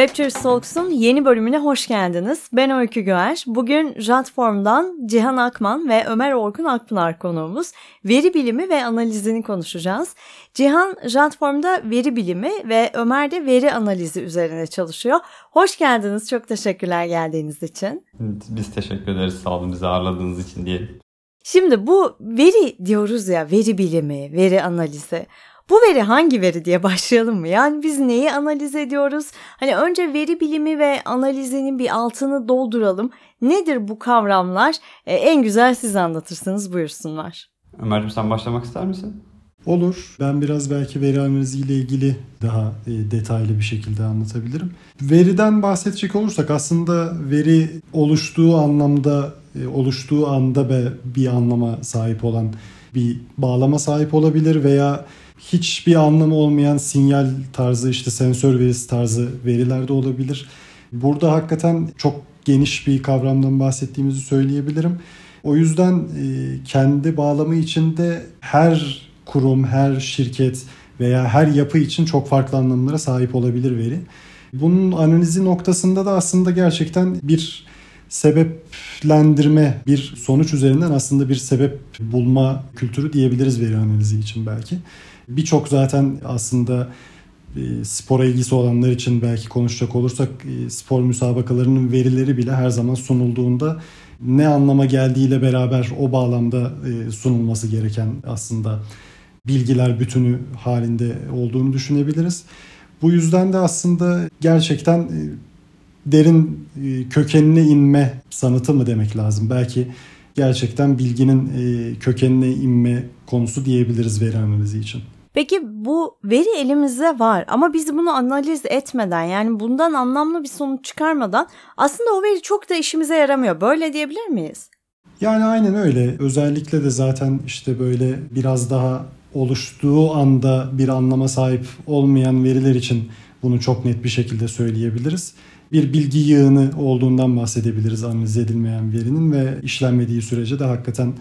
Rapture Talks'un yeni bölümüne hoş geldiniz. Ben Öykü Güer. Bugün Jatform'dan Cihan Akman ve Ömer Orkun Akpınar konuğumuz. Veri bilimi ve analizini konuşacağız. Cihan Jatform'da veri bilimi ve Ömer de veri analizi üzerine çalışıyor. Hoş geldiniz. Çok teşekkürler geldiğiniz için. Biz teşekkür ederiz sağ olun bizi ağırladığınız için diyelim. Şimdi bu veri diyoruz ya veri bilimi, veri analizi. Bu veri hangi veri diye başlayalım mı? Yani biz neyi analiz ediyoruz? Hani önce veri bilimi ve analizinin bir altını dolduralım. Nedir bu kavramlar? Ee, en güzel siz anlatırsınız buyursunlar. Ömerciğim sen başlamak ister misin? Olur. Ben biraz belki veri analiziyle ilgili daha e, detaylı bir şekilde anlatabilirim. Veriden bahsedecek olursak aslında veri oluştuğu anlamda e, oluştuğu anda bir anlama sahip olan bir bağlama sahip olabilir veya hiçbir anlamı olmayan sinyal tarzı işte sensör verisi tarzı veriler de olabilir. Burada hakikaten çok geniş bir kavramdan bahsettiğimizi söyleyebilirim. O yüzden e, kendi bağlamı içinde her kurum, her şirket veya her yapı için çok farklı anlamlara sahip olabilir veri. Bunun analizi noktasında da aslında gerçekten bir sebeplendirme, bir sonuç üzerinden aslında bir sebep bulma kültürü diyebiliriz veri analizi için belki. Birçok zaten aslında e, spora ilgisi olanlar için belki konuşacak olursak e, spor müsabakalarının verileri bile her zaman sunulduğunda ne anlama geldiğiyle beraber o bağlamda e, sunulması gereken aslında bilgiler bütünü halinde olduğunu düşünebiliriz. Bu yüzden de aslında gerçekten derin kökenine inme sanatı mı demek lazım? Belki gerçekten bilginin kökenine inme konusu diyebiliriz veri analizi için. Peki bu veri elimizde var ama biz bunu analiz etmeden yani bundan anlamlı bir sonuç çıkarmadan aslında o veri çok da işimize yaramıyor. Böyle diyebilir miyiz? Yani aynen öyle. Özellikle de zaten işte böyle biraz daha oluştuğu anda bir anlama sahip olmayan veriler için bunu çok net bir şekilde söyleyebiliriz. Bir bilgi yığını olduğundan bahsedebiliriz analiz edilmeyen verinin ve işlenmediği sürece de hakikaten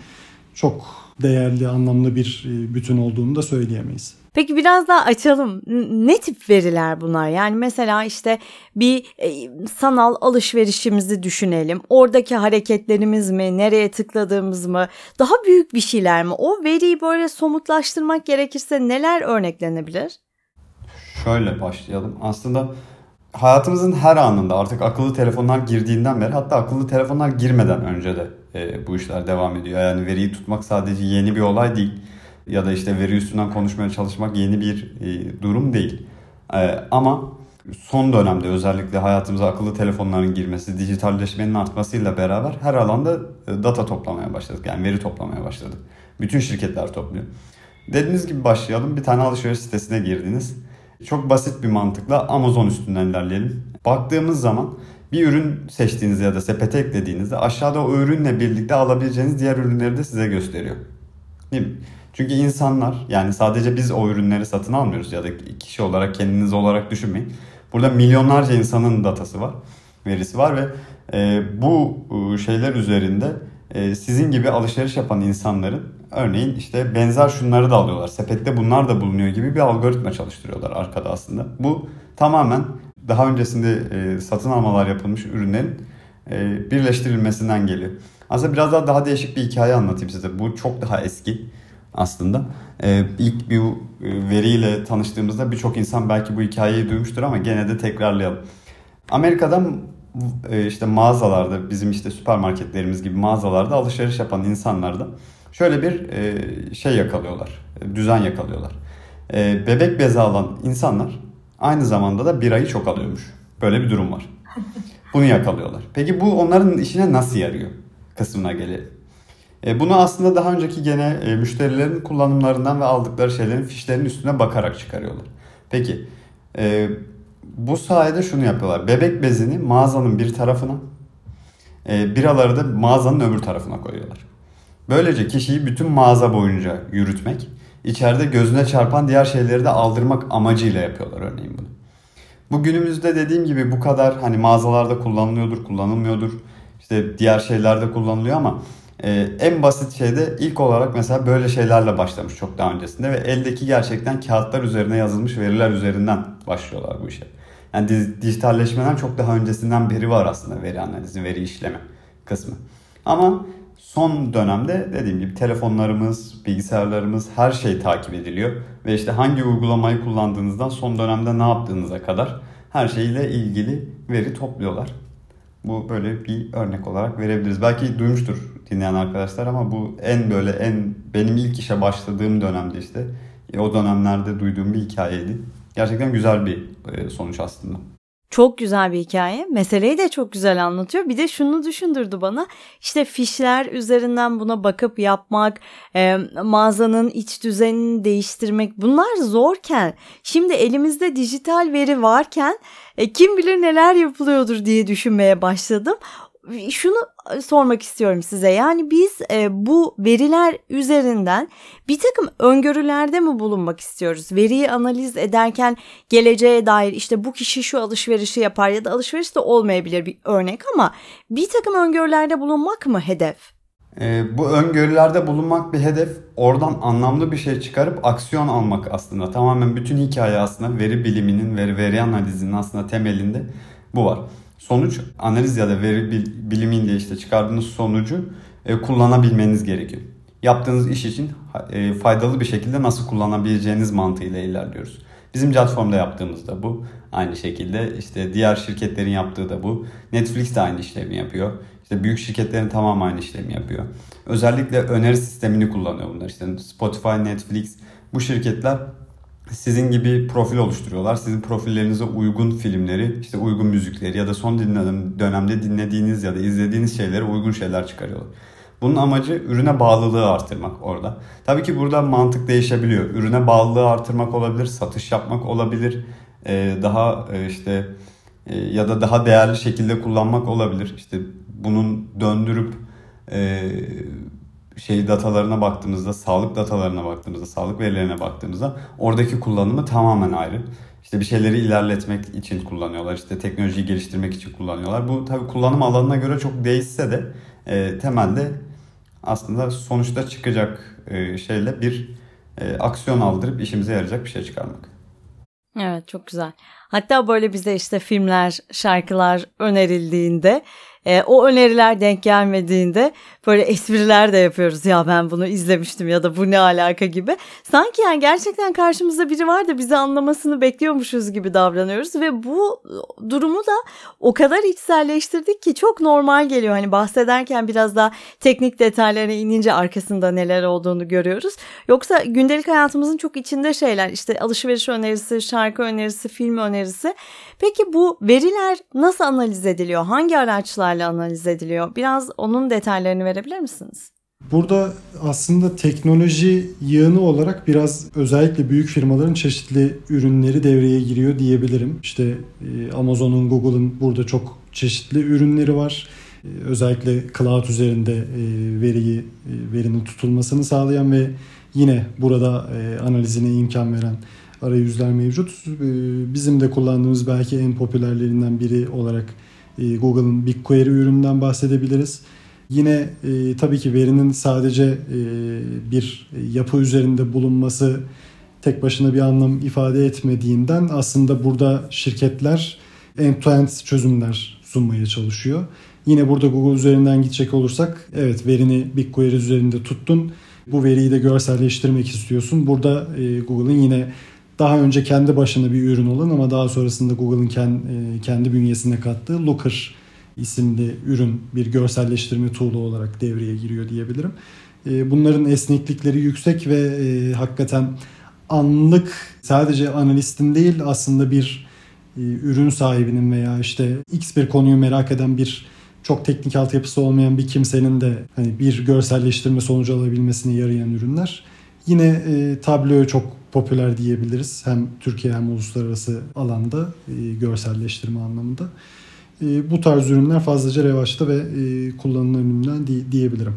çok değerli, anlamlı bir e, bütün olduğunu da söyleyemeyiz. Peki biraz daha açalım. Ne tip veriler bunlar? Yani mesela işte bir e, sanal alışverişimizi düşünelim. Oradaki hareketlerimiz mi, nereye tıkladığımız mı, daha büyük bir şeyler mi? O veriyi böyle somutlaştırmak gerekirse neler örneklenebilir? Şöyle başlayalım. Aslında hayatımızın her anında artık akıllı telefonlar girdiğinden beri hatta akıllı telefonlar girmeden önce de e, bu işler devam ediyor. Yani veriyi tutmak sadece yeni bir olay değil ya da işte veri üstünden konuşmaya çalışmak yeni bir e, durum değil. E, ama son dönemde özellikle hayatımıza akıllı telefonların girmesi, dijitalleşmenin artmasıyla beraber her alanda e, data toplamaya başladık. Yani veri toplamaya başladık. Bütün şirketler topluyor. Dediğiniz gibi başlayalım. Bir tane alışveriş sitesine girdiniz. Çok basit bir mantıkla Amazon üstünden ilerleyelim. Baktığımız zaman bir ürün seçtiğinizde ya da sepete eklediğinizde aşağıda o ürünle birlikte alabileceğiniz diğer ürünleri de size gösteriyor. Değil mi? Çünkü insanlar yani sadece biz o ürünleri satın almıyoruz ya da kişi olarak kendiniz olarak düşünmeyin. Burada milyonlarca insanın datası var, verisi var ve e, bu e, şeyler üzerinde e, sizin gibi alışveriş yapan insanların örneğin işte benzer şunları da alıyorlar. Sepette bunlar da bulunuyor gibi bir algoritma çalıştırıyorlar arkada aslında. Bu tamamen daha öncesinde e, satın almalar yapılmış ürünlerin e, birleştirilmesinden geliyor. Aslında biraz daha daha değişik bir hikaye anlatayım size. Bu çok daha eski aslında. E, ilk bir e, veriyle tanıştığımızda birçok insan belki bu hikayeyi duymuştur ama gene de tekrarlayalım. Amerika'da e, işte mağazalarda bizim işte süpermarketlerimiz gibi mağazalarda alışveriş yapan insanlarda şöyle bir e, şey yakalıyorlar. Düzen yakalıyorlar. E, bebek bezi alan insanlar Aynı zamanda da birayı çok alıyormuş. Böyle bir durum var. Bunu yakalıyorlar. Peki bu onların işine nasıl yarıyor? Kısmına gelelim. E, bunu aslında daha önceki gene e, müşterilerin kullanımlarından ve aldıkları şeylerin fişlerin üstüne bakarak çıkarıyorlar. Peki e, bu sayede şunu yapıyorlar. Bebek bezini mağazanın bir tarafına, e, biraları da mağazanın öbür tarafına koyuyorlar. Böylece kişiyi bütün mağaza boyunca yürütmek içeride gözüne çarpan diğer şeyleri de aldırmak amacıyla yapıyorlar örneğin bunu. Bu günümüzde dediğim gibi bu kadar hani mağazalarda kullanılıyordur, kullanılmıyordur. İşte diğer şeylerde kullanılıyor ama e, en basit şeyde ilk olarak mesela böyle şeylerle başlamış çok daha öncesinde ve eldeki gerçekten kağıtlar üzerine yazılmış veriler üzerinden başlıyorlar bu işe. Yani dijitalleşmeden çok daha öncesinden beri var aslında veri analizi, veri işleme kısmı. Ama son dönemde dediğim gibi telefonlarımız, bilgisayarlarımız her şey takip ediliyor. Ve işte hangi uygulamayı kullandığınızdan son dönemde ne yaptığınıza kadar her şeyle ilgili veri topluyorlar. Bu böyle bir örnek olarak verebiliriz. Belki duymuştur dinleyen arkadaşlar ama bu en böyle en benim ilk işe başladığım dönemde işte o dönemlerde duyduğum bir hikayeydi. Gerçekten güzel bir e, sonuç aslında. Çok güzel bir hikaye. Meseleyi de çok güzel anlatıyor. Bir de şunu düşündürdü bana. İşte fişler üzerinden buna bakıp yapmak, e, mağazanın iç düzenini değiştirmek bunlar zorken şimdi elimizde dijital veri varken e, kim bilir neler yapılıyordur diye düşünmeye başladım şunu e, sormak istiyorum size. Yani biz e, bu veriler üzerinden bir takım öngörülerde mi bulunmak istiyoruz? Veriyi analiz ederken geleceğe dair işte bu kişi şu alışverişi yapar ya da alışveriş de olmayabilir bir örnek ama bir takım öngörülerde bulunmak mı hedef? E, bu öngörülerde bulunmak bir hedef. Oradan anlamlı bir şey çıkarıp aksiyon almak aslında. Tamamen bütün hikaye aslında veri biliminin, veri, veri analizinin aslında temelinde bu var sonuç analiz ya da veri biliminde işte çıkardığınız sonucu e, kullanabilmeniz gerekiyor. Yaptığınız iş için e, faydalı bir şekilde nasıl kullanabileceğiniz mantığıyla ilerliyoruz. Bizim Platform'da yaptığımız da bu. Aynı şekilde işte diğer şirketlerin yaptığı da bu. Netflix de aynı işlemi yapıyor. İşte büyük şirketlerin tamamı aynı işlemi yapıyor. Özellikle öneri sistemini kullanıyor bunlar. İşte Spotify, Netflix bu şirketler sizin gibi profil oluşturuyorlar. Sizin profillerinize uygun filmleri, işte uygun müzikleri ya da son dönemde dinlediğiniz ya da izlediğiniz şeylere uygun şeyler çıkarıyorlar. Bunun amacı ürüne bağlılığı artırmak orada. Tabii ki burada mantık değişebiliyor. Ürüne bağlılığı artırmak olabilir, satış yapmak olabilir, ee, daha e, işte e, ya da daha değerli şekilde kullanmak olabilir. İşte bunun döndürüp e, şey datalarına baktığımızda, sağlık datalarına baktığımızda, sağlık verilerine baktığımızda oradaki kullanımı tamamen ayrı. İşte bir şeyleri ilerletmek için kullanıyorlar. İşte teknolojiyi geliştirmek için kullanıyorlar. Bu tabii kullanım alanına göre çok değişse de e, temelde aslında sonuçta çıkacak e, şeyle bir e, aksiyon aldırıp işimize yarayacak bir şey çıkarmak. Evet çok güzel. Hatta böyle bize işte filmler, şarkılar önerildiğinde e, o öneriler denk gelmediğinde böyle espriler de yapıyoruz. Ya ben bunu izlemiştim ya da bu ne alaka gibi. Sanki yani gerçekten karşımızda biri var da bizi anlamasını bekliyormuşuz gibi davranıyoruz ve bu durumu da o kadar içselleştirdik ki çok normal geliyor. Hani bahsederken biraz daha teknik detaylarına inince arkasında neler olduğunu görüyoruz. Yoksa gündelik hayatımızın çok içinde şeyler işte alışveriş önerisi, şarkı önerisi, film önerisi. Peki bu veriler nasıl analiz ediliyor? Hangi araçlarla analiz ediliyor? Biraz onun detaylarını verebilir misiniz? Burada aslında teknoloji yığını olarak biraz özellikle büyük firmaların çeşitli ürünleri devreye giriyor diyebilirim. İşte e, Amazon'un, Google'ın burada çok çeşitli ürünleri var. E, özellikle cloud üzerinde e, veriyi verinin tutulmasını sağlayan ve yine burada analizine imkan veren arayüzler mevcut. Bizim de kullandığımız belki en popülerlerinden biri olarak Google'ın BigQuery ürününden bahsedebiliriz. Yine e, tabii ki verinin sadece e, bir yapı üzerinde bulunması tek başına bir anlam ifade etmediğinden aslında burada şirketler end-to-end çözümler sunmaya çalışıyor. Yine burada Google üzerinden gidecek olursak evet verini BigQuery üzerinde tuttun. Bu veriyi de görselleştirmek istiyorsun. Burada e, Google'ın yine daha önce kendi başına bir ürün olan ama daha sonrasında Google'ın kendi, e, kendi bünyesine kattığı Looker isimli ürün bir görselleştirme tool'u olarak devreye giriyor diyebilirim. E, bunların esneklikleri yüksek ve e, hakikaten anlık sadece analistin değil aslında bir ürün sahibinin veya işte X bir konuyu merak eden bir çok teknik altyapısı olmayan bir kimsenin de hani bir görselleştirme sonucu alabilmesine yarayan ürünler. Yine e, Tableau çok popüler diyebiliriz. Hem Türkiye hem uluslararası alanda e, görselleştirme anlamında. E, bu tarz ürünler fazlaca revaçta ve e, kullanılan ürünler di- diyebilirim.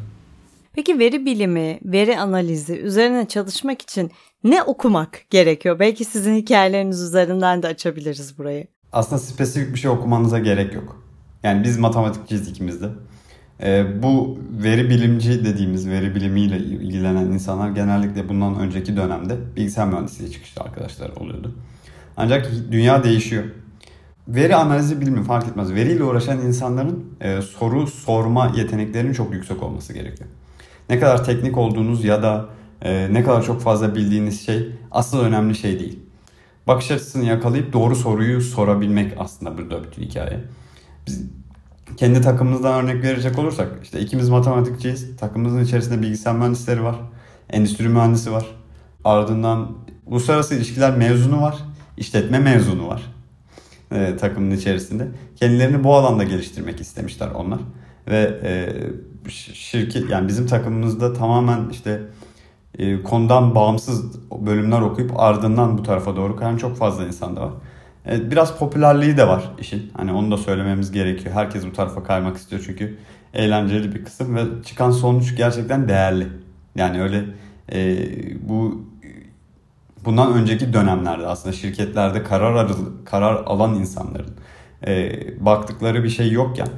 Peki veri bilimi, veri analizi üzerine çalışmak için ne okumak gerekiyor? Belki sizin hikayeleriniz üzerinden de açabiliriz burayı. Aslında spesifik bir şey okumanıza gerek yok. Yani biz matematikçiyiz ikimiz de. Ee, bu veri bilimci dediğimiz veri bilimiyle ilgilenen insanlar genellikle bundan önceki dönemde bilgisayar mühendisliği çıkışlı arkadaşlar oluyordu. Ancak dünya değişiyor. veri analizi bilimi fark etmez. Veriyle uğraşan insanların e, soru sorma yeteneklerinin çok yüksek olması gerekiyor. Ne kadar teknik olduğunuz ya da e, ne kadar çok fazla bildiğiniz şey asıl önemli şey değil. Bakış açısını yakalayıp doğru soruyu sorabilmek aslında burada bütün hikaye. Biz kendi takımımızdan örnek verecek olursak işte ikimiz matematikçiyiz. Takımımızın içerisinde bilgisayar mühendisleri var. Endüstri mühendisi var. Ardından uluslararası ilişkiler mezunu var. işletme mezunu var. E, takımın içerisinde. Kendilerini bu alanda geliştirmek istemişler onlar. Ve e, şirket yani bizim takımımızda tamamen işte e, konudan bağımsız bölümler okuyup ardından bu tarafa doğru kayan çok fazla insan da var. E, biraz popülerliği de var işin. Hani onu da söylememiz gerekiyor. Herkes bu tarafa kaymak istiyor çünkü eğlenceli bir kısım ve çıkan sonuç gerçekten değerli. Yani öyle e, bu bundan önceki dönemlerde aslında şirketlerde karar karar alan insanların e, baktıkları bir şey yokken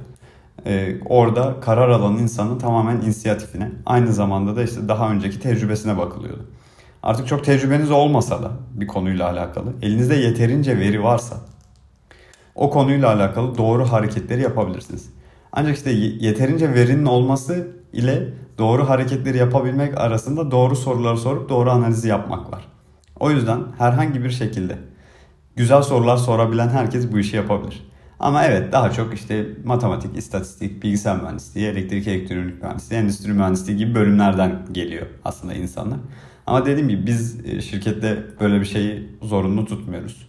e, orada karar alan insanın tamamen inisiyatifine aynı zamanda da işte daha önceki tecrübesine bakılıyordu. Artık çok tecrübeniz olmasa da bir konuyla alakalı elinizde yeterince veri varsa o konuyla alakalı doğru hareketleri yapabilirsiniz. Ancak işte yeterince verinin olması ile doğru hareketleri yapabilmek arasında doğru soruları sorup doğru analizi yapmak var. O yüzden herhangi bir şekilde güzel sorular sorabilen herkes bu işi yapabilir. Ama evet daha çok işte matematik, istatistik, bilgisayar mühendisliği, elektrik elektronik mühendisliği, endüstri mühendisliği gibi bölümlerden geliyor aslında insanlar. Ama dediğim gibi biz e, şirkette böyle bir şeyi zorunlu tutmuyoruz.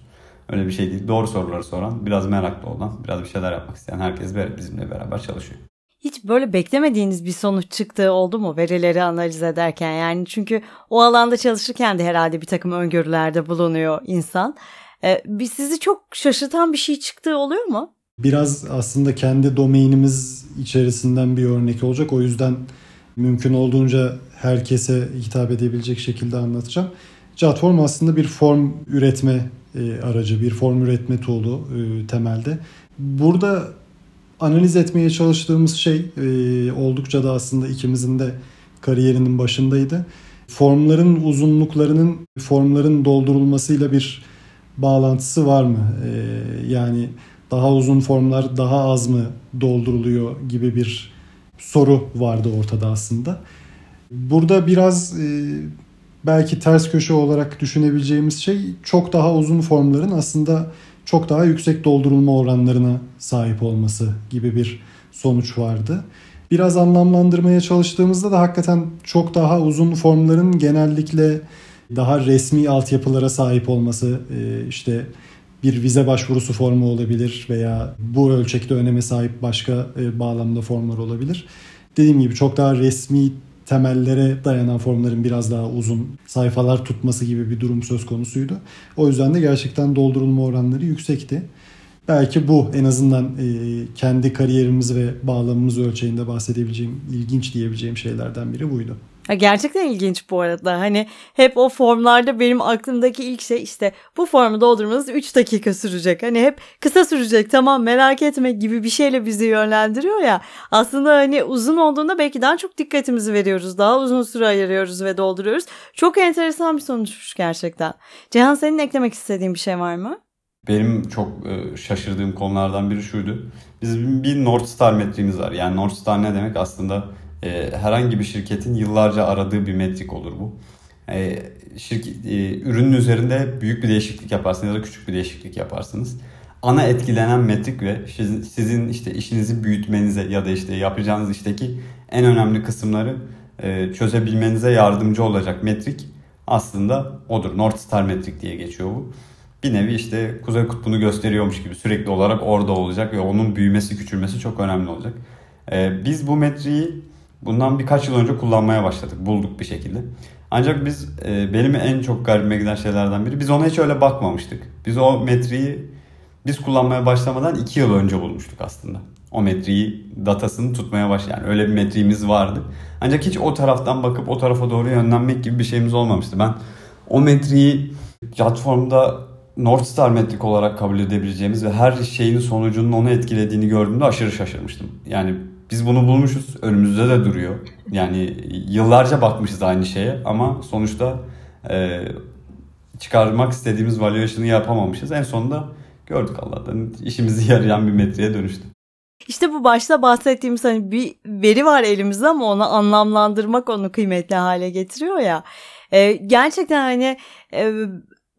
Öyle bir şey değil. Doğru soruları soran, biraz meraklı olan, biraz bir şeyler yapmak isteyen herkes bizimle beraber çalışıyor. Hiç böyle beklemediğiniz bir sonuç çıktığı oldu mu verileri analiz ederken? Yani çünkü o alanda çalışırken de herhalde bir takım öngörülerde bulunuyor insan. Ee, bir sizi çok şaşırtan bir şey çıktığı oluyor mu? Biraz aslında kendi domainimiz içerisinden bir örnek olacak. O yüzden mümkün olduğunca herkese hitap edebilecek şekilde anlatacağım. Jotform aslında bir form üretme e, aracı, bir form üretme tool'u e, temelde. Burada analiz etmeye çalıştığımız şey e, oldukça da aslında ikimizin de kariyerinin başındaydı. Formların uzunluklarının formların doldurulmasıyla bir bağlantısı var mı? Yani daha uzun formlar daha az mı dolduruluyor gibi bir soru vardı ortada aslında. Burada biraz e, belki ters köşe olarak düşünebileceğimiz şey çok daha uzun formların aslında çok daha yüksek doldurulma oranlarına sahip olması gibi bir sonuç vardı. Biraz anlamlandırmaya çalıştığımızda da hakikaten çok daha uzun formların genellikle daha resmi altyapılara sahip olması e, işte bir vize başvurusu formu olabilir veya bu ölçekte öneme sahip başka e, bağlamda formlar olabilir. Dediğim gibi çok daha resmi temellere dayanan formların biraz daha uzun sayfalar tutması gibi bir durum söz konusuydu. O yüzden de gerçekten doldurulma oranları yüksekti. Belki bu en azından e, kendi kariyerimiz ve bağlamımız ölçeğinde bahsedebileceğim, ilginç diyebileceğim şeylerden biri buydu. Gerçekten ilginç bu arada. Hani hep o formlarda benim aklımdaki ilk şey işte bu formu doldurmanız 3 dakika sürecek. Hani hep kısa sürecek tamam merak etme gibi bir şeyle bizi yönlendiriyor ya. Aslında hani uzun olduğunda belki daha çok dikkatimizi veriyoruz. Daha uzun süre ayırıyoruz ve dolduruyoruz. Çok enteresan bir sonuçmuş gerçekten. Cihan senin eklemek istediğin bir şey var mı? Benim çok e, şaşırdığım konulardan biri şuydu. Bizim bir North Star metriğimiz var. Yani North Star ne demek? Aslında e, herhangi bir şirketin yıllarca aradığı bir metrik olur bu. E, şirket, e, ürünün üzerinde büyük bir değişiklik yaparsınız ya da küçük bir değişiklik yaparsınız. Ana etkilenen metrik ve sizin, sizin işte işinizi büyütmenize ya da işte yapacağınız işteki en önemli kısımları e, çözebilmenize yardımcı olacak metrik aslında odur. North Star metrik diye geçiyor bu. Bir nevi işte Kuzey Kutbu'nu gösteriyormuş gibi sürekli olarak orada olacak ve onun büyümesi küçülmesi çok önemli olacak. Ee, biz bu metriği Bundan birkaç yıl önce kullanmaya başladık. Bulduk bir şekilde. Ancak biz e, benim en çok garibime giden şeylerden biri biz ona hiç öyle bakmamıştık. Biz o metriği biz kullanmaya başlamadan iki yıl önce bulmuştuk aslında. O metriği datasını tutmaya baş yani öyle bir metriğimiz vardı. Ancak hiç o taraftan bakıp o tarafa doğru yönlenmek gibi bir şeyimiz olmamıştı. Ben o metriği platformda North Star metrik olarak kabul edebileceğimiz ve her şeyin sonucunun onu etkilediğini gördüğümde aşırı şaşırmıştım. Yani biz bunu bulmuşuz. Önümüzde de duruyor. Yani yıllarca bakmışız aynı şeye ama sonuçta e, çıkarmak istediğimiz valuation'ı yapamamışız. En sonunda gördük Allah'tan işimizi yarayan bir metreye dönüştü. İşte bu başta bahsettiğimiz hani bir veri var elimizde ama onu anlamlandırmak onu kıymetli hale getiriyor ya. Ee, gerçekten hani e,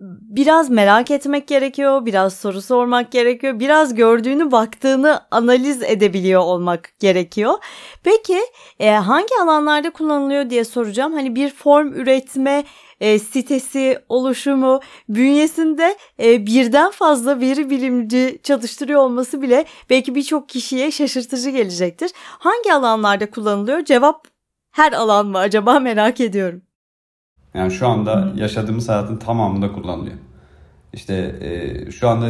biraz merak etmek gerekiyor, biraz soru sormak gerekiyor, biraz gördüğünü baktığını analiz edebiliyor olmak gerekiyor. Peki e, hangi alanlarda kullanılıyor diye soracağım. Hani bir form üretme e, sitesi oluşumu bünyesinde e, birden fazla veri bilimci çalıştırıyor olması bile belki birçok kişiye şaşırtıcı gelecektir. Hangi alanlarda kullanılıyor? Cevap her alan mı acaba merak ediyorum. Yani şu anda yaşadığımız hayatın tamamında kullanılıyor. İşte e, şu anda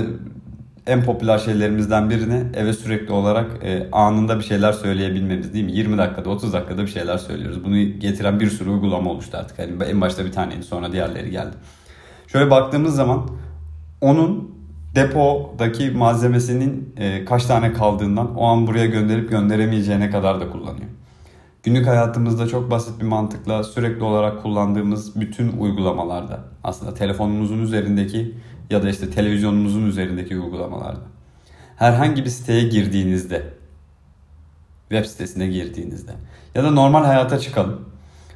en popüler şeylerimizden birini eve sürekli olarak e, anında bir şeyler söyleyebilmemiz değil mi? 20 dakikada 30 dakikada bir şeyler söylüyoruz. Bunu getiren bir sürü uygulama oluştu artık. Yani en başta bir taneydi sonra diğerleri geldi. Şöyle baktığımız zaman onun depodaki malzemesinin e, kaç tane kaldığından o an buraya gönderip gönderemeyeceğine kadar da kullanıyor. Günlük hayatımızda çok basit bir mantıkla sürekli olarak kullandığımız bütün uygulamalarda aslında telefonumuzun üzerindeki ya da işte televizyonunuzun üzerindeki uygulamalarda. Herhangi bir siteye girdiğinizde, web sitesine girdiğinizde ya da normal hayata çıkalım.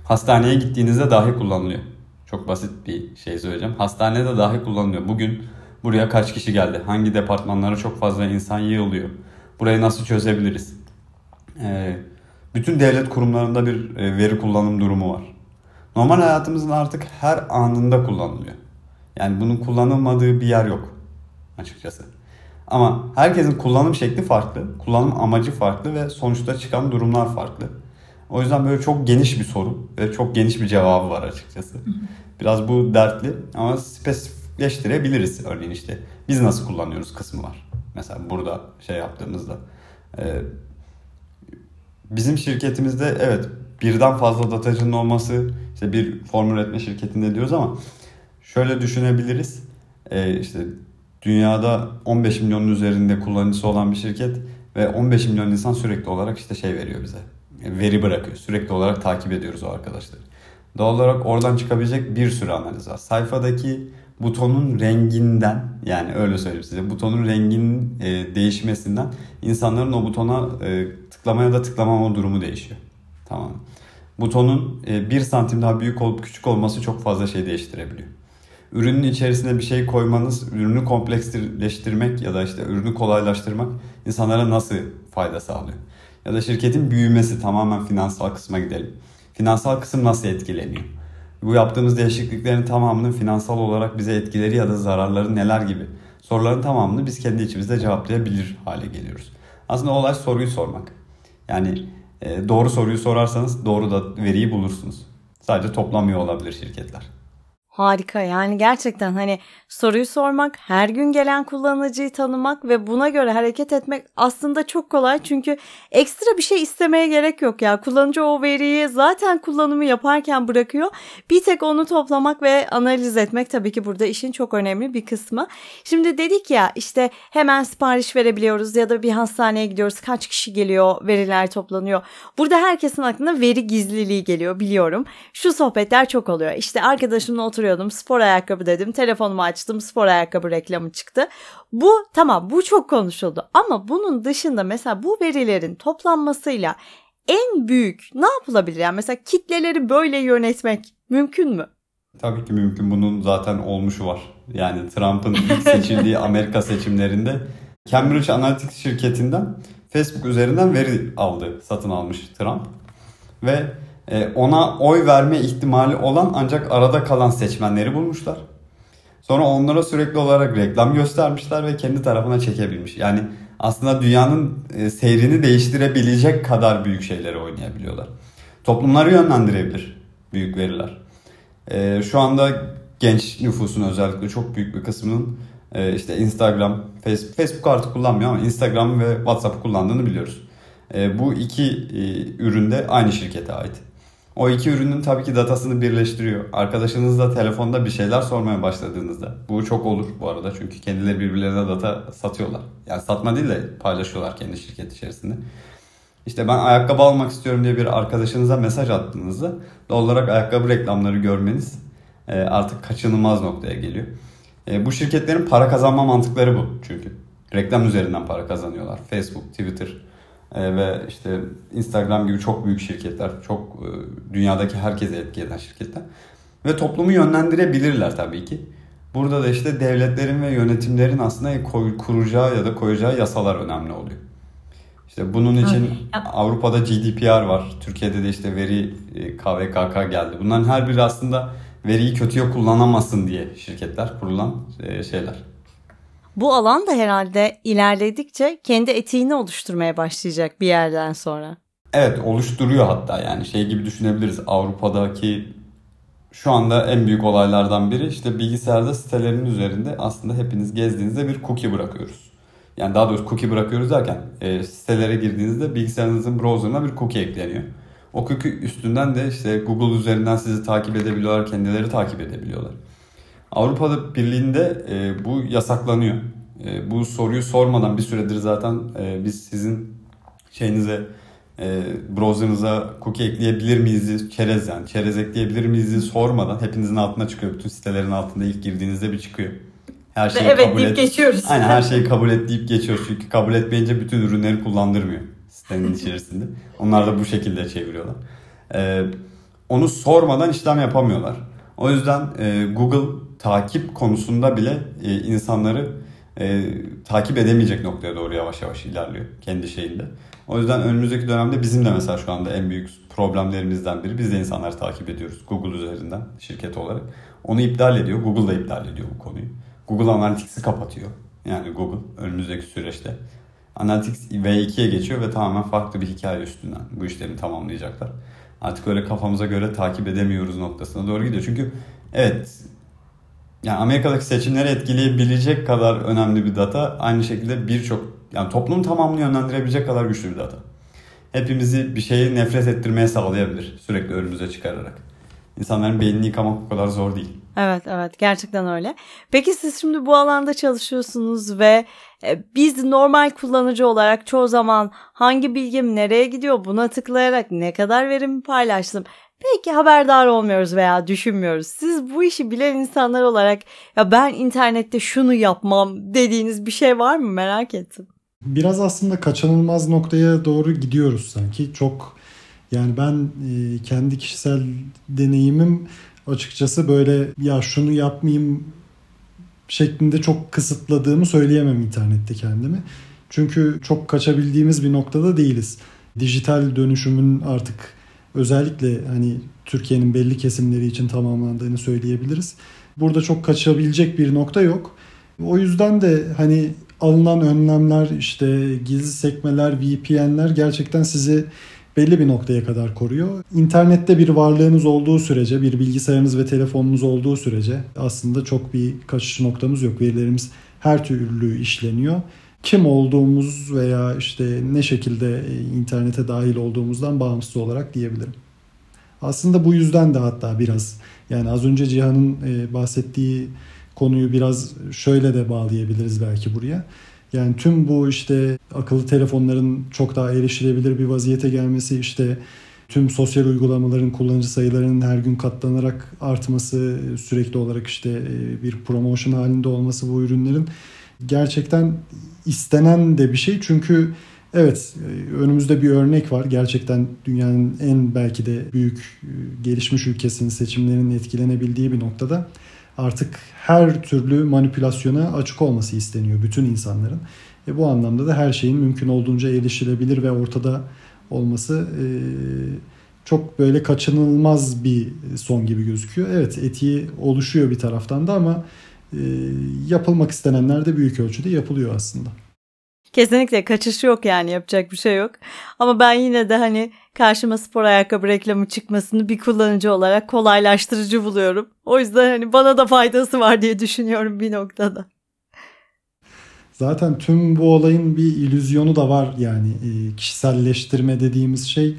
Hastaneye gittiğinizde dahi kullanılıyor. Çok basit bir şey söyleyeceğim. Hastanede dahi kullanılıyor. Bugün buraya kaç kişi geldi? Hangi departmanlara çok fazla insan yığılıyor? Burayı nasıl çözebiliriz? Ee, bütün devlet kurumlarında bir e, veri kullanım durumu var. Normal hayatımızın artık her anında kullanılıyor. Yani bunun kullanılmadığı bir yer yok açıkçası. Ama herkesin kullanım şekli farklı, kullanım amacı farklı ve sonuçta çıkan durumlar farklı. O yüzden böyle çok geniş bir soru ve çok geniş bir cevabı var açıkçası. Biraz bu dertli ama spesifikleştirebiliriz örneğin işte. Biz nasıl kullanıyoruz kısmı var. Mesela burada şey yaptığımızda. Ee, bizim şirketimizde evet birden fazla datacının olması işte bir form üretme şirketinde diyoruz ama şöyle düşünebiliriz. Ee, işte dünyada 15 milyonun üzerinde kullanıcısı olan bir şirket ve 15 milyon insan sürekli olarak işte şey veriyor bize. Veri bırakıyor. Sürekli olarak takip ediyoruz o arkadaşları. Doğal olarak oradan çıkabilecek bir sürü analiz var. Sayfadaki butonun renginden yani öyle söyleyeyim size butonun renginin e, değişmesinden insanların o butona e, tıklamaya da tıklamama durumu değişiyor. Tamam. Butonun e, bir santim daha büyük olup küçük olması çok fazla şey değiştirebiliyor ürünün içerisine bir şey koymanız, ürünü kompleksleştirmek ya da işte ürünü kolaylaştırmak insanlara nasıl fayda sağlıyor? Ya da şirketin büyümesi tamamen finansal kısma gidelim. Finansal kısım nasıl etkileniyor? Bu yaptığımız değişikliklerin tamamının finansal olarak bize etkileri ya da zararları neler gibi soruların tamamını biz kendi içimizde cevaplayabilir hale geliyoruz. Aslında olay soruyu sormak. Yani e, doğru soruyu sorarsanız doğru da veriyi bulursunuz. Sadece toplamıyor olabilir şirketler. Harika yani gerçekten hani soruyu sormak, her gün gelen kullanıcıyı tanımak ve buna göre hareket etmek aslında çok kolay. Çünkü ekstra bir şey istemeye gerek yok ya. Kullanıcı o veriyi zaten kullanımı yaparken bırakıyor. Bir tek onu toplamak ve analiz etmek tabii ki burada işin çok önemli bir kısmı. Şimdi dedik ya işte hemen sipariş verebiliyoruz ya da bir hastaneye gidiyoruz. Kaç kişi geliyor, veriler toplanıyor. Burada herkesin aklına veri gizliliği geliyor biliyorum. Şu sohbetler çok oluyor. İşte arkadaşımla oturuyor oturuyordum spor ayakkabı dedim telefonumu açtım spor ayakkabı reklamı çıktı. Bu tamam bu çok konuşuldu ama bunun dışında mesela bu verilerin toplanmasıyla en büyük ne yapılabilir? Yani mesela kitleleri böyle yönetmek mümkün mü? Tabii ki mümkün. Bunun zaten olmuşu var. Yani Trump'ın ilk seçildiği Amerika seçimlerinde Cambridge Analytics şirketinden Facebook üzerinden veri aldı, satın almış Trump. Ve ona oy verme ihtimali olan ancak arada kalan seçmenleri bulmuşlar. Sonra onlara sürekli olarak reklam göstermişler ve kendi tarafına çekebilmiş. Yani aslında dünyanın e, seyrini değiştirebilecek kadar büyük şeyleri oynayabiliyorlar. Toplumları yönlendirebilir büyük veriler. E, şu anda genç nüfusun özellikle çok büyük bir kısmının işte Instagram, Facebook, artık kullanmıyor ama Instagram ve WhatsApp kullandığını biliyoruz. Bu iki üründe aynı şirkete ait. O iki ürünün tabii ki datasını birleştiriyor. Arkadaşınızla telefonda bir şeyler sormaya başladığınızda. Bu çok olur bu arada çünkü kendileri birbirlerine data satıyorlar. Yani satma değil de paylaşıyorlar kendi şirket içerisinde. İşte ben ayakkabı almak istiyorum diye bir arkadaşınıza mesaj attığınızda doğal olarak ayakkabı reklamları görmeniz e, artık kaçınılmaz noktaya geliyor. E, bu şirketlerin para kazanma mantıkları bu çünkü. Reklam üzerinden para kazanıyorlar. Facebook, Twitter e, ve işte Instagram gibi çok büyük şirketler, çok e, dünyadaki herkese etki eden şirketler. Ve toplumu yönlendirebilirler tabii ki. Burada da işte devletlerin ve yönetimlerin aslında kuracağı ya da koyacağı yasalar önemli oluyor. İşte bunun için Avrupa'da GDPR var. Türkiye'de de işte veri KVKK e, geldi. Bunların her biri aslında veriyi kötüye kullanamasın diye şirketler kurulan e, şeyler. Bu alan da herhalde ilerledikçe kendi etiğini oluşturmaya başlayacak bir yerden sonra. Evet oluşturuyor hatta yani şey gibi düşünebiliriz. Avrupa'daki şu anda en büyük olaylardan biri işte bilgisayarda sitelerin üzerinde aslında hepiniz gezdiğinizde bir cookie bırakıyoruz. Yani daha doğrusu cookie bırakıyoruz derken e, sitelere girdiğinizde bilgisayarınızın browserına bir cookie ekleniyor. O cookie üstünden de işte Google üzerinden sizi takip edebiliyorlar, kendileri takip edebiliyorlar. Avrupa'da Birliği'nde e, bu yasaklanıyor. E, bu soruyu sormadan bir süredir zaten e, biz sizin şeyinize e, browser'ınıza cookie ekleyebilir miyiz? Çerez yani. Çerez ekleyebilir miyiz sormadan hepinizin altına çıkıyor. Bütün sitelerin altında ilk girdiğinizde bir çıkıyor. Her şeyi evet kabul deyip et... geçiyoruz. Aynen her şeyi kabul et deyip geçiyoruz. Çünkü kabul etmeyince bütün ürünleri kullandırmıyor sitenin içerisinde. Onlar da bu şekilde çeviriyorlar. Ee, onu sormadan işlem yapamıyorlar. O yüzden e, Google takip konusunda bile e, insanları e, takip edemeyecek noktaya doğru yavaş yavaş ilerliyor kendi şeyinde. O yüzden önümüzdeki dönemde bizim de mesela şu anda en büyük problemlerimizden biri biz de insanları takip ediyoruz Google üzerinden şirket olarak. Onu iptal ediyor. Google da iptal ediyor bu konuyu. Google Analytics'i kapatıyor. Yani Google önümüzdeki süreçte. Analytics V2'ye geçiyor ve tamamen farklı bir hikaye üstünden bu işlerini tamamlayacaklar. Artık öyle kafamıza göre takip edemiyoruz noktasına doğru gidiyor. Çünkü evet yani Amerika'daki seçimleri etkileyebilecek kadar önemli bir data. Aynı şekilde birçok yani toplumun tamamını yönlendirebilecek kadar güçlü bir data. Hepimizi bir şeyi nefret ettirmeye sağlayabilir sürekli önümüze çıkararak. İnsanların beynini yıkamak o kadar zor değil. Evet evet gerçekten öyle. Peki siz şimdi bu alanda çalışıyorsunuz ve biz normal kullanıcı olarak çoğu zaman hangi bilgim nereye gidiyor buna tıklayarak ne kadar verimi paylaştım belki haberdar olmuyoruz veya düşünmüyoruz. Siz bu işi bilen insanlar olarak ya ben internette şunu yapmam dediğiniz bir şey var mı merak ettim. Biraz aslında kaçınılmaz noktaya doğru gidiyoruz sanki. Çok yani ben e, kendi kişisel deneyimim açıkçası böyle ya şunu yapmayayım şeklinde çok kısıtladığımı söyleyemem internette kendimi. Çünkü çok kaçabildiğimiz bir noktada değiliz. Dijital dönüşümün artık özellikle hani Türkiye'nin belli kesimleri için tamamlandığını söyleyebiliriz. Burada çok kaçabilecek bir nokta yok. O yüzden de hani alınan önlemler işte gizli sekmeler, VPN'ler gerçekten sizi belli bir noktaya kadar koruyor. İnternette bir varlığınız olduğu sürece, bir bilgisayarınız ve telefonunuz olduğu sürece aslında çok bir kaçış noktamız yok. Verilerimiz her türlü işleniyor. Kim olduğumuz veya işte ne şekilde internete dahil olduğumuzdan bağımsız olarak diyebilirim. Aslında bu yüzden de hatta biraz yani az önce Cihan'ın e, bahsettiği konuyu biraz şöyle de bağlayabiliriz belki buraya. Yani tüm bu işte akıllı telefonların çok daha erişilebilir bir vaziyete gelmesi işte tüm sosyal uygulamaların kullanıcı sayılarının her gün katlanarak artması, sürekli olarak işte e, bir promotion halinde olması bu ürünlerin gerçekten istenen de bir şey. Çünkü evet e, önümüzde bir örnek var. Gerçekten dünyanın en belki de büyük e, gelişmiş ülkesinin seçimlerinin etkilenebildiği bir noktada artık her türlü manipülasyona açık olması isteniyor bütün insanların. E bu anlamda da her şeyin mümkün olduğunca erişilebilir ve ortada olması e, çok böyle kaçınılmaz bir son gibi gözüküyor. Evet etiği oluşuyor bir taraftan da ama e, yapılmak istenenler de büyük ölçüde yapılıyor aslında. Kesinlikle kaçış yok yani yapacak bir şey yok. Ama ben yine de hani karşıma spor ayakkabı reklamı çıkmasını bir kullanıcı olarak kolaylaştırıcı buluyorum. O yüzden hani bana da faydası var diye düşünüyorum bir noktada. Zaten tüm bu olayın bir illüzyonu da var yani e, kişiselleştirme dediğimiz şey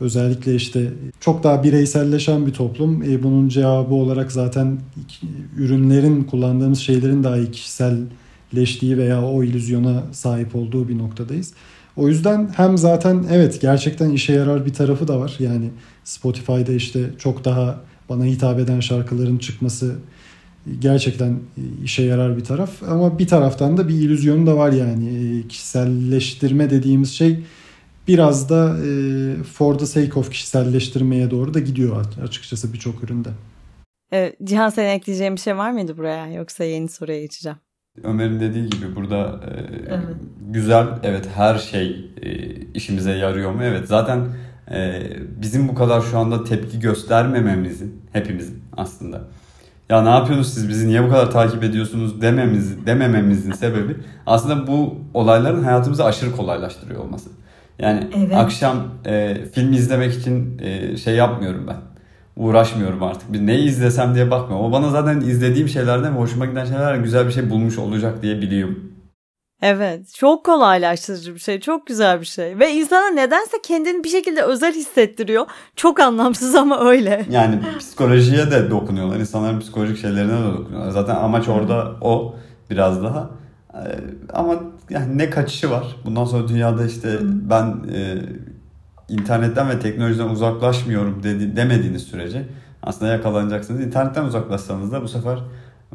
özellikle işte çok daha bireyselleşen bir toplum. E, bunun cevabı olarak zaten ürünlerin kullandığımız şeylerin daha iyi kişiselleştiği veya o illüzyona sahip olduğu bir noktadayız. O yüzden hem zaten evet gerçekten işe yarar bir tarafı da var. Yani Spotify'da işte çok daha bana hitap eden şarkıların çıkması gerçekten işe yarar bir taraf. Ama bir taraftan da bir illüzyonu da var yani. Kişiselleştirme dediğimiz şey biraz da for the sake of kişiselleştirmeye doğru da gidiyor açıkçası birçok üründe. Evet, Cihan senin ekleyeceğin bir şey var mıydı buraya yoksa yeni soruya geçeceğim? Ömer'in dediği gibi burada e, evet. güzel evet her şey e, işimize yarıyor mu? Evet zaten e, bizim bu kadar şu anda tepki göstermememizin hepimizin aslında ya ne yapıyorsunuz siz bizi niye bu kadar takip ediyorsunuz dememiz, demememizin sebebi aslında bu olayların hayatımızı aşırı kolaylaştırıyor olması. Yani evet. akşam e, film izlemek için e, şey yapmıyorum ben uğraşmıyorum artık. Bir neyi izlesem diye bakmıyorum. O bana zaten izlediğim şeylerden ve hoşuma giden şeylerden güzel bir şey bulmuş olacak diye biliyorum. Evet çok kolaylaştırıcı bir şey çok güzel bir şey ve insana nedense kendini bir şekilde özel hissettiriyor çok anlamsız ama öyle. Yani psikolojiye de dokunuyorlar insanların psikolojik şeylerine de dokunuyorlar zaten amaç orada o biraz daha ee, ama yani ne kaçışı var bundan sonra dünyada işte ben e, internetten ve teknolojiden uzaklaşmıyorum dedi, demediğiniz sürece aslında yakalanacaksınız. İnternetten uzaklaşsanız da bu sefer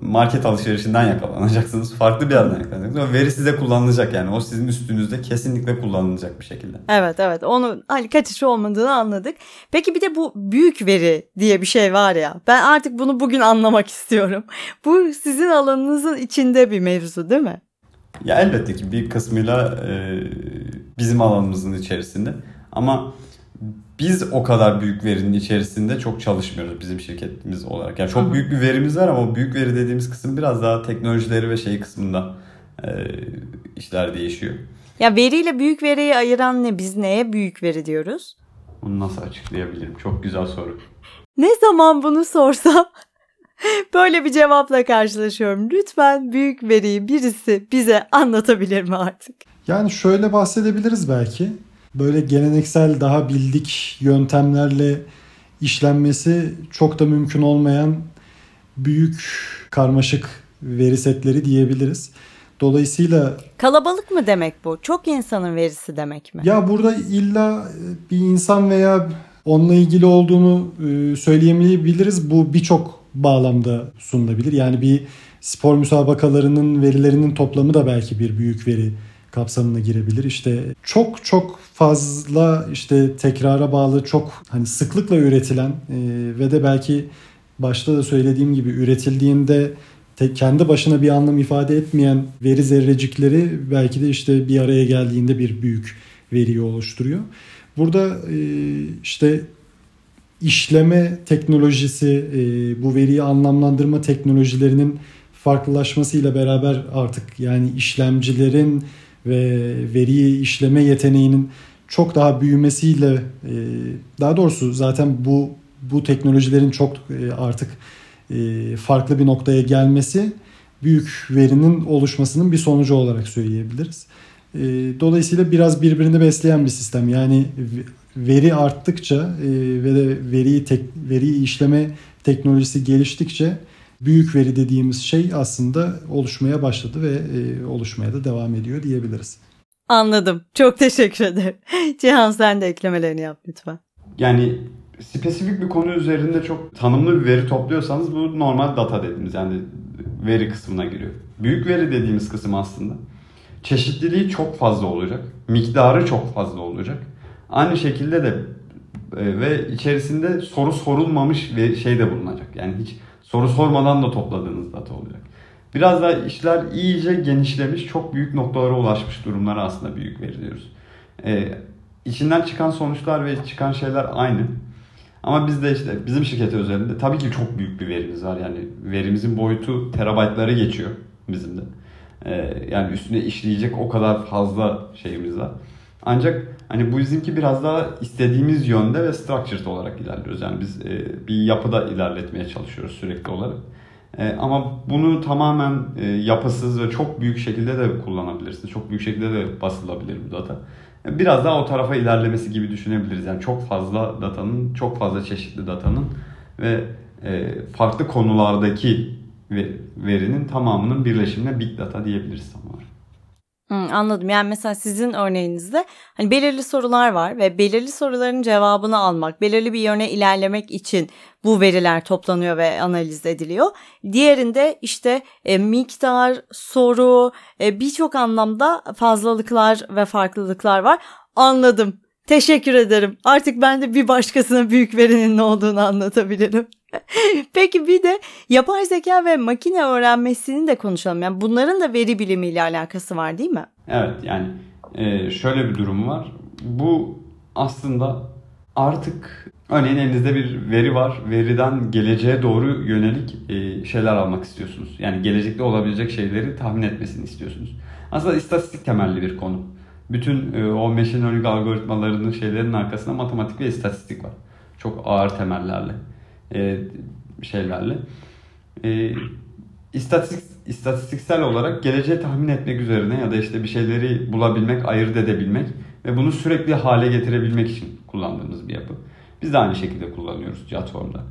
market alışverişinden yakalanacaksınız. Farklı bir yerden yakalanacaksınız. O veri size kullanılacak yani. O sizin üstünüzde kesinlikle kullanılacak bir şekilde. Evet evet. Onu hani kaçışı olmadığını anladık. Peki bir de bu büyük veri diye bir şey var ya. Ben artık bunu bugün anlamak istiyorum. Bu sizin alanınızın içinde bir mevzu değil mi? Ya elbette ki bir kısmıyla e, bizim alanımızın içerisinde. Ama biz o kadar büyük verinin içerisinde çok çalışmıyoruz bizim şirketimiz olarak. Yani çok büyük bir verimiz var ama o büyük veri dediğimiz kısım biraz daha teknolojileri ve şey kısmında e, işler değişiyor. Ya veriyle büyük veriyi ayıran ne? Biz neye büyük veri diyoruz? Bunu nasıl açıklayabilirim? Çok güzel soru. Ne zaman bunu sorsam böyle bir cevapla karşılaşıyorum. Lütfen büyük veriyi birisi bize anlatabilir mi artık? Yani şöyle bahsedebiliriz belki böyle geleneksel daha bildik yöntemlerle işlenmesi çok da mümkün olmayan büyük karmaşık veri setleri diyebiliriz. Dolayısıyla kalabalık mı demek bu? Çok insanın verisi demek mi? Ya burada illa bir insan veya onunla ilgili olduğunu e, söyleyemeyebiliriz. Bu birçok bağlamda sunulabilir. Yani bir spor müsabakalarının verilerinin toplamı da belki bir büyük veri kapsamına girebilir. İşte çok çok fazla işte tekrara bağlı çok hani sıklıkla üretilen e, ve de belki başta da söylediğim gibi üretildiğinde te, kendi başına bir anlam ifade etmeyen veri zerrecikleri belki de işte bir araya geldiğinde bir büyük veriyi oluşturuyor. Burada e, işte işleme teknolojisi, e, bu veriyi anlamlandırma teknolojilerinin farklılaşmasıyla beraber artık yani işlemcilerin ve veriyi işleme yeteneğinin çok daha büyümesiyle e, daha doğrusu zaten bu bu teknolojilerin çok e, artık e, farklı bir noktaya gelmesi büyük verinin oluşmasının bir sonucu olarak söyleyebiliriz. Dolayısıyla biraz birbirini besleyen bir sistem. Yani veri arttıkça ve de veriyi tek, veriyi işleme teknolojisi geliştikçe büyük veri dediğimiz şey aslında oluşmaya başladı ve e, oluşmaya da devam ediyor diyebiliriz. Anladım. Çok teşekkür ederim. Cihan sen de eklemelerini yap lütfen. Yani spesifik bir konu üzerinde çok tanımlı bir veri topluyorsanız bu normal data dediğimiz yani veri kısmına giriyor. Büyük veri dediğimiz kısım aslında çeşitliliği çok fazla olacak. Miktarı çok fazla olacak. Aynı şekilde de e, ve içerisinde soru sorulmamış bir şey de bulunacak. Yani hiç soru sormadan da topladığınız data olacak. Biraz da işler iyice genişlemiş, çok büyük noktalara ulaşmış durumlara aslında büyük veriliyoruz. Ee, içinden çıkan sonuçlar ve çıkan şeyler aynı. Ama biz de işte bizim şirketi özelinde tabii ki çok büyük bir verimiz var. Yani verimizin boyutu terabaytları geçiyor bizim de. Ee, yani üstüne işleyecek o kadar fazla şeyimiz var. Ancak hani bu bizimki biraz daha istediğimiz yönde ve structured olarak ilerliyoruz. Yani biz e, bir yapıda ilerletmeye çalışıyoruz sürekli olarak. E, ama bunu tamamen e, yapısız ve çok büyük şekilde de kullanabilirsiniz. Çok büyük şekilde de basılabilir bu data. E, biraz daha o tarafa ilerlemesi gibi düşünebiliriz. Yani çok fazla datanın, çok fazla çeşitli datanın ve e, farklı konulardaki verinin tamamının birleşimine big data diyebiliriz tam olarak. Hı, anladım. Yani mesela sizin örneğinizde hani belirli sorular var ve belirli soruların cevabını almak, belirli bir yöne ilerlemek için bu veriler toplanıyor ve analiz ediliyor. Diğerinde işte e, miktar, soru, e, birçok anlamda fazlalıklar ve farklılıklar var. Anladım. Teşekkür ederim. Artık ben de bir başkasına büyük verinin ne olduğunu anlatabilirim. Peki bir de yapay zeka ve makine öğrenmesini de konuşalım. Yani bunların da veri bilimiyle alakası var değil mi? Evet yani e, şöyle bir durum var. Bu aslında artık örneğin elinizde bir veri var. Veriden geleceğe doğru yönelik e, şeyler almak istiyorsunuz. Yani gelecekte olabilecek şeyleri tahmin etmesini istiyorsunuz. Aslında istatistik temelli bir konu. Bütün e, o machine learning algoritmalarının şeylerin arkasında matematik ve istatistik var. Çok ağır temellerle e, şeylerle. E, istatistik, istatistiksel olarak geleceği tahmin etmek üzerine ya da işte bir şeyleri bulabilmek, ayırt edebilmek ve bunu sürekli hale getirebilmek için kullandığımız bir yapı. Biz de aynı şekilde kullanıyoruz Platform'da.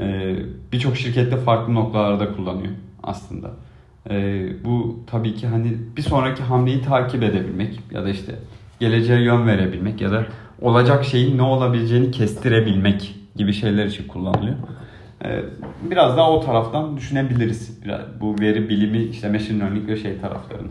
Ee, Birçok şirkette farklı noktalarda kullanıyor aslında. Ee, bu tabii ki hani bir sonraki hamleyi takip edebilmek ya da işte geleceğe yön verebilmek ya da olacak şeyin ne olabileceğini kestirebilmek gibi şeyler için kullanılıyor. Ee, biraz daha o taraftan düşünebiliriz. Bu veri bilimi işte machine learning ve şey taraflarını.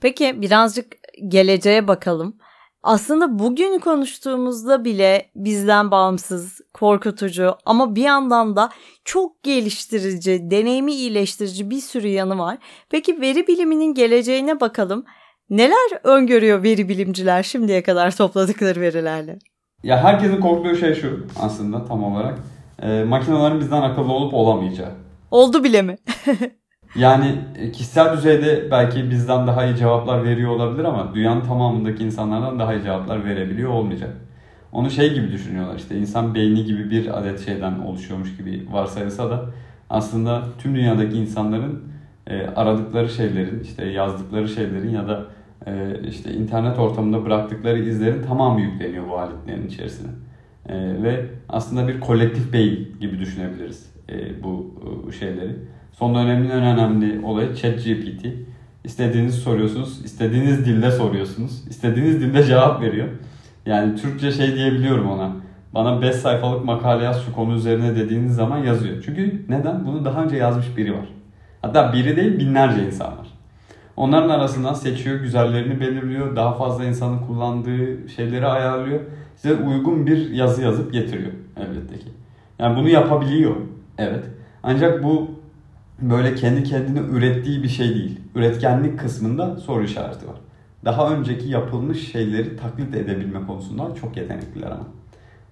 Peki birazcık geleceğe bakalım. Aslında bugün konuştuğumuzda bile bizden bağımsız, korkutucu ama bir yandan da çok geliştirici, deneyimi iyileştirici bir sürü yanı var. Peki veri biliminin geleceğine bakalım. Neler öngörüyor veri bilimciler şimdiye kadar topladıkları verilerle? Ya herkesin korktuğu şey şu aslında tam olarak. E, makinelerin bizden akıllı olup olamayacağı. Oldu bile mi? yani e, kişisel düzeyde belki bizden daha iyi cevaplar veriyor olabilir ama dünyanın tamamındaki insanlardan daha iyi cevaplar verebiliyor olmayacak. Onu şey gibi düşünüyorlar işte insan beyni gibi bir adet şeyden oluşuyormuş gibi varsayılsa da aslında tüm dünyadaki insanların e, aradıkları şeylerin işte yazdıkları şeylerin ya da e, işte internet ortamında bıraktıkları izlerin tamamı yükleniyor bu aletlerin içerisine. E, ve aslında bir kolektif beyin gibi düşünebiliriz e, bu e, şeyleri. Son dönemin en önemli olayı ChatGPT. İstediğinizi soruyorsunuz, istediğiniz dilde soruyorsunuz, istediğiniz dilde cevap veriyor. Yani Türkçe şey diyebiliyorum ona. Bana 5 sayfalık makale yaz şu konu üzerine dediğiniz zaman yazıyor. Çünkü neden? Bunu daha önce yazmış biri var. Hatta biri değil binlerce insan var. Onların arasından seçiyor, güzellerini belirliyor, daha fazla insanın kullandığı şeyleri ayarlıyor. Size uygun bir yazı yazıp getiriyor elbette. Yani bunu yapabiliyor. Evet. Ancak bu böyle kendi kendine ürettiği bir şey değil. Üretkenlik kısmında soru işareti var. Daha önceki yapılmış şeyleri taklit edebilme konusunda çok yetenekliler ama.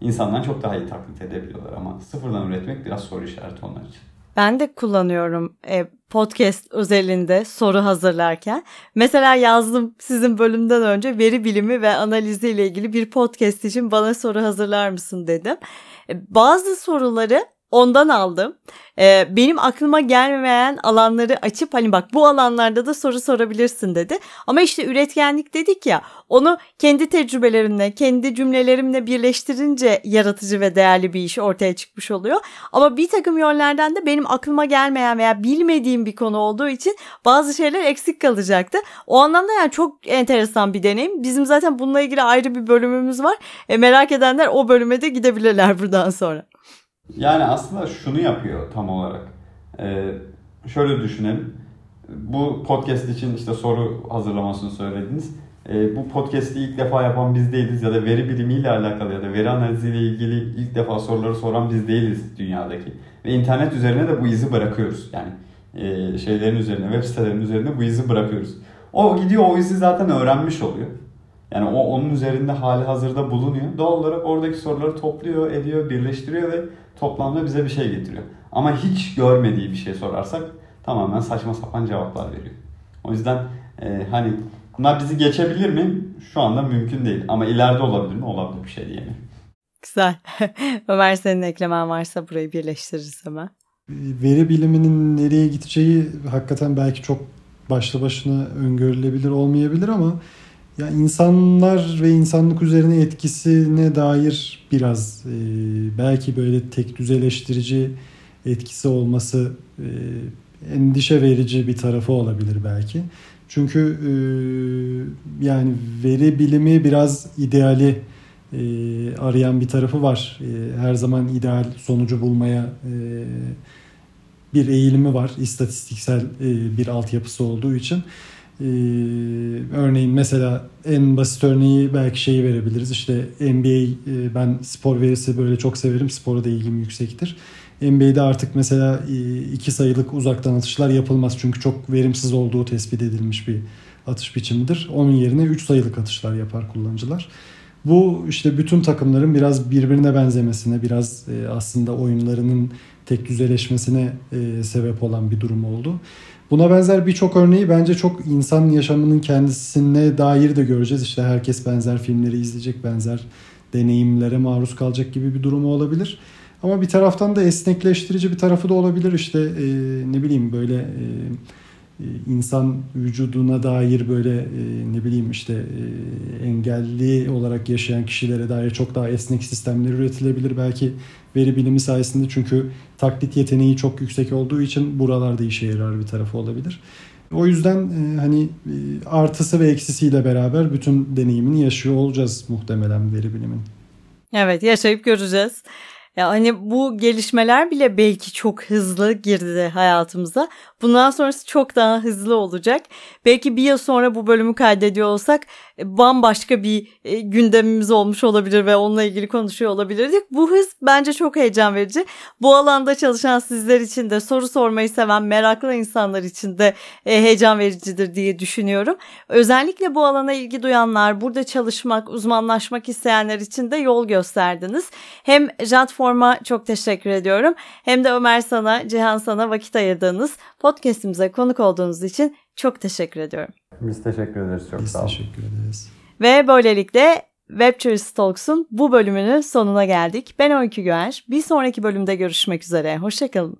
İnsanlar çok daha iyi taklit edebiliyorlar ama sıfırdan üretmek biraz soru işareti onlar için. Ben de kullanıyorum e, podcast özelinde soru hazırlarken. Mesela yazdım sizin bölümden önce veri bilimi ve analizi ile ilgili bir podcast için bana soru hazırlar mısın dedim. E, bazı soruları ondan aldım. Ee, benim aklıma gelmeyen alanları açıp hani bak bu alanlarda da soru sorabilirsin dedi. Ama işte üretkenlik dedik ya onu kendi tecrübelerimle, kendi cümlelerimle birleştirince yaratıcı ve değerli bir iş ortaya çıkmış oluyor. Ama bir takım yönlerden de benim aklıma gelmeyen veya bilmediğim bir konu olduğu için bazı şeyler eksik kalacaktı. O anlamda yani çok enteresan bir deneyim. Bizim zaten bununla ilgili ayrı bir bölümümüz var. E, merak edenler o bölüme de gidebilirler buradan sonra. Yani aslında şunu yapıyor tam olarak. Ee, şöyle düşünelim. Bu podcast için işte soru hazırlamasını söylediniz. Ee, bu podcast'i ilk defa yapan biz değiliz ya da veri bilimiyle alakalı ya da veri analiziyle ilgili ilk defa soruları soran biz değiliz dünyadaki. Ve internet üzerine de bu izi bırakıyoruz. Yani e, şeylerin üzerine, web sitelerinin üzerine bu izi bırakıyoruz. O gidiyor o izi zaten öğrenmiş oluyor. Yani o onun üzerinde hali hazırda bulunuyor. Doğal olarak oradaki soruları topluyor, ediyor, birleştiriyor ve toplamda bize bir şey getiriyor. Ama hiç görmediği bir şey sorarsak tamamen saçma sapan cevaplar veriyor. O yüzden e, hani bunlar bizi geçebilir mi? Şu anda mümkün değil. Ama ileride olabilir mi? Olabilir bir şey diyemiyorum. Güzel. Ömer senin eklemen varsa burayı birleştiririz hemen. Veri biliminin nereye gideceği hakikaten belki çok başlı başına öngörülebilir olmayabilir ama ya insanlar ve insanlık üzerine etkisine dair biraz e, belki böyle tek düzeleştirici etkisi olması e, endişe verici bir tarafı olabilir belki. Çünkü e, yani veri bilimi biraz ideali e, arayan bir tarafı var. E, her zaman ideal sonucu bulmaya e, bir eğilimi var. istatistiksel e, bir altyapısı olduğu için. E, örneğin mesela en basit örneği belki şeyi verebiliriz. İşte NBA e, ben spor verisi böyle çok severim. Spora da ilgim yüksektir. NBA'de artık mesela e, iki sayılık uzaktan atışlar yapılmaz. Çünkü çok verimsiz olduğu tespit edilmiş bir atış biçimidir. Onun yerine 3 sayılık atışlar yapar kullanıcılar. Bu işte bütün takımların biraz birbirine benzemesine, biraz e, aslında oyunlarının tek düzeleşmesine e, sebep olan bir durum oldu. Buna benzer birçok örneği bence çok insan yaşamının kendisine dair de göreceğiz. İşte herkes benzer filmleri izleyecek, benzer deneyimlere maruz kalacak gibi bir durumu olabilir. Ama bir taraftan da esnekleştirici bir tarafı da olabilir. İşte e, ne bileyim böyle e, insan vücuduna dair böyle e, ne bileyim işte e, engelli olarak yaşayan kişilere dair çok daha esnek sistemler üretilebilir belki veri bilimi sayesinde çünkü taklit yeteneği çok yüksek olduğu için buralarda işe yarar bir tarafı olabilir. O yüzden e, hani artısı ve eksisiyle beraber bütün deneyimini yaşıyor olacağız muhtemelen veri bilimin. Evet yaşayıp göreceğiz. Ya hani bu gelişmeler bile belki çok hızlı girdi hayatımıza. Bundan sonrası çok daha hızlı olacak. Belki bir yıl sonra bu bölümü kaydediyor olsak bambaşka bir e, gündemimiz olmuş olabilir ve onunla ilgili konuşuyor olabilirdik. Bu hız bence çok heyecan verici. Bu alanda çalışan sizler için de soru sormayı seven meraklı insanlar için de e, heyecan vericidir diye düşünüyorum. Özellikle bu alana ilgi duyanlar, burada çalışmak, uzmanlaşmak isteyenler için de yol gösterdiniz. Hem Jatform'a çok teşekkür ediyorum. Hem de Ömer sana, Cihan sana vakit ayırdığınız podcast'imize konuk olduğunuz için çok teşekkür ediyorum. Biz teşekkür ederiz. Çok Biz sağ olun. teşekkür ederiz. Ve böylelikle Web Talks'un bu bölümünün sonuna geldik. Ben Öykü Güer. Bir sonraki bölümde görüşmek üzere. Hoşçakalın.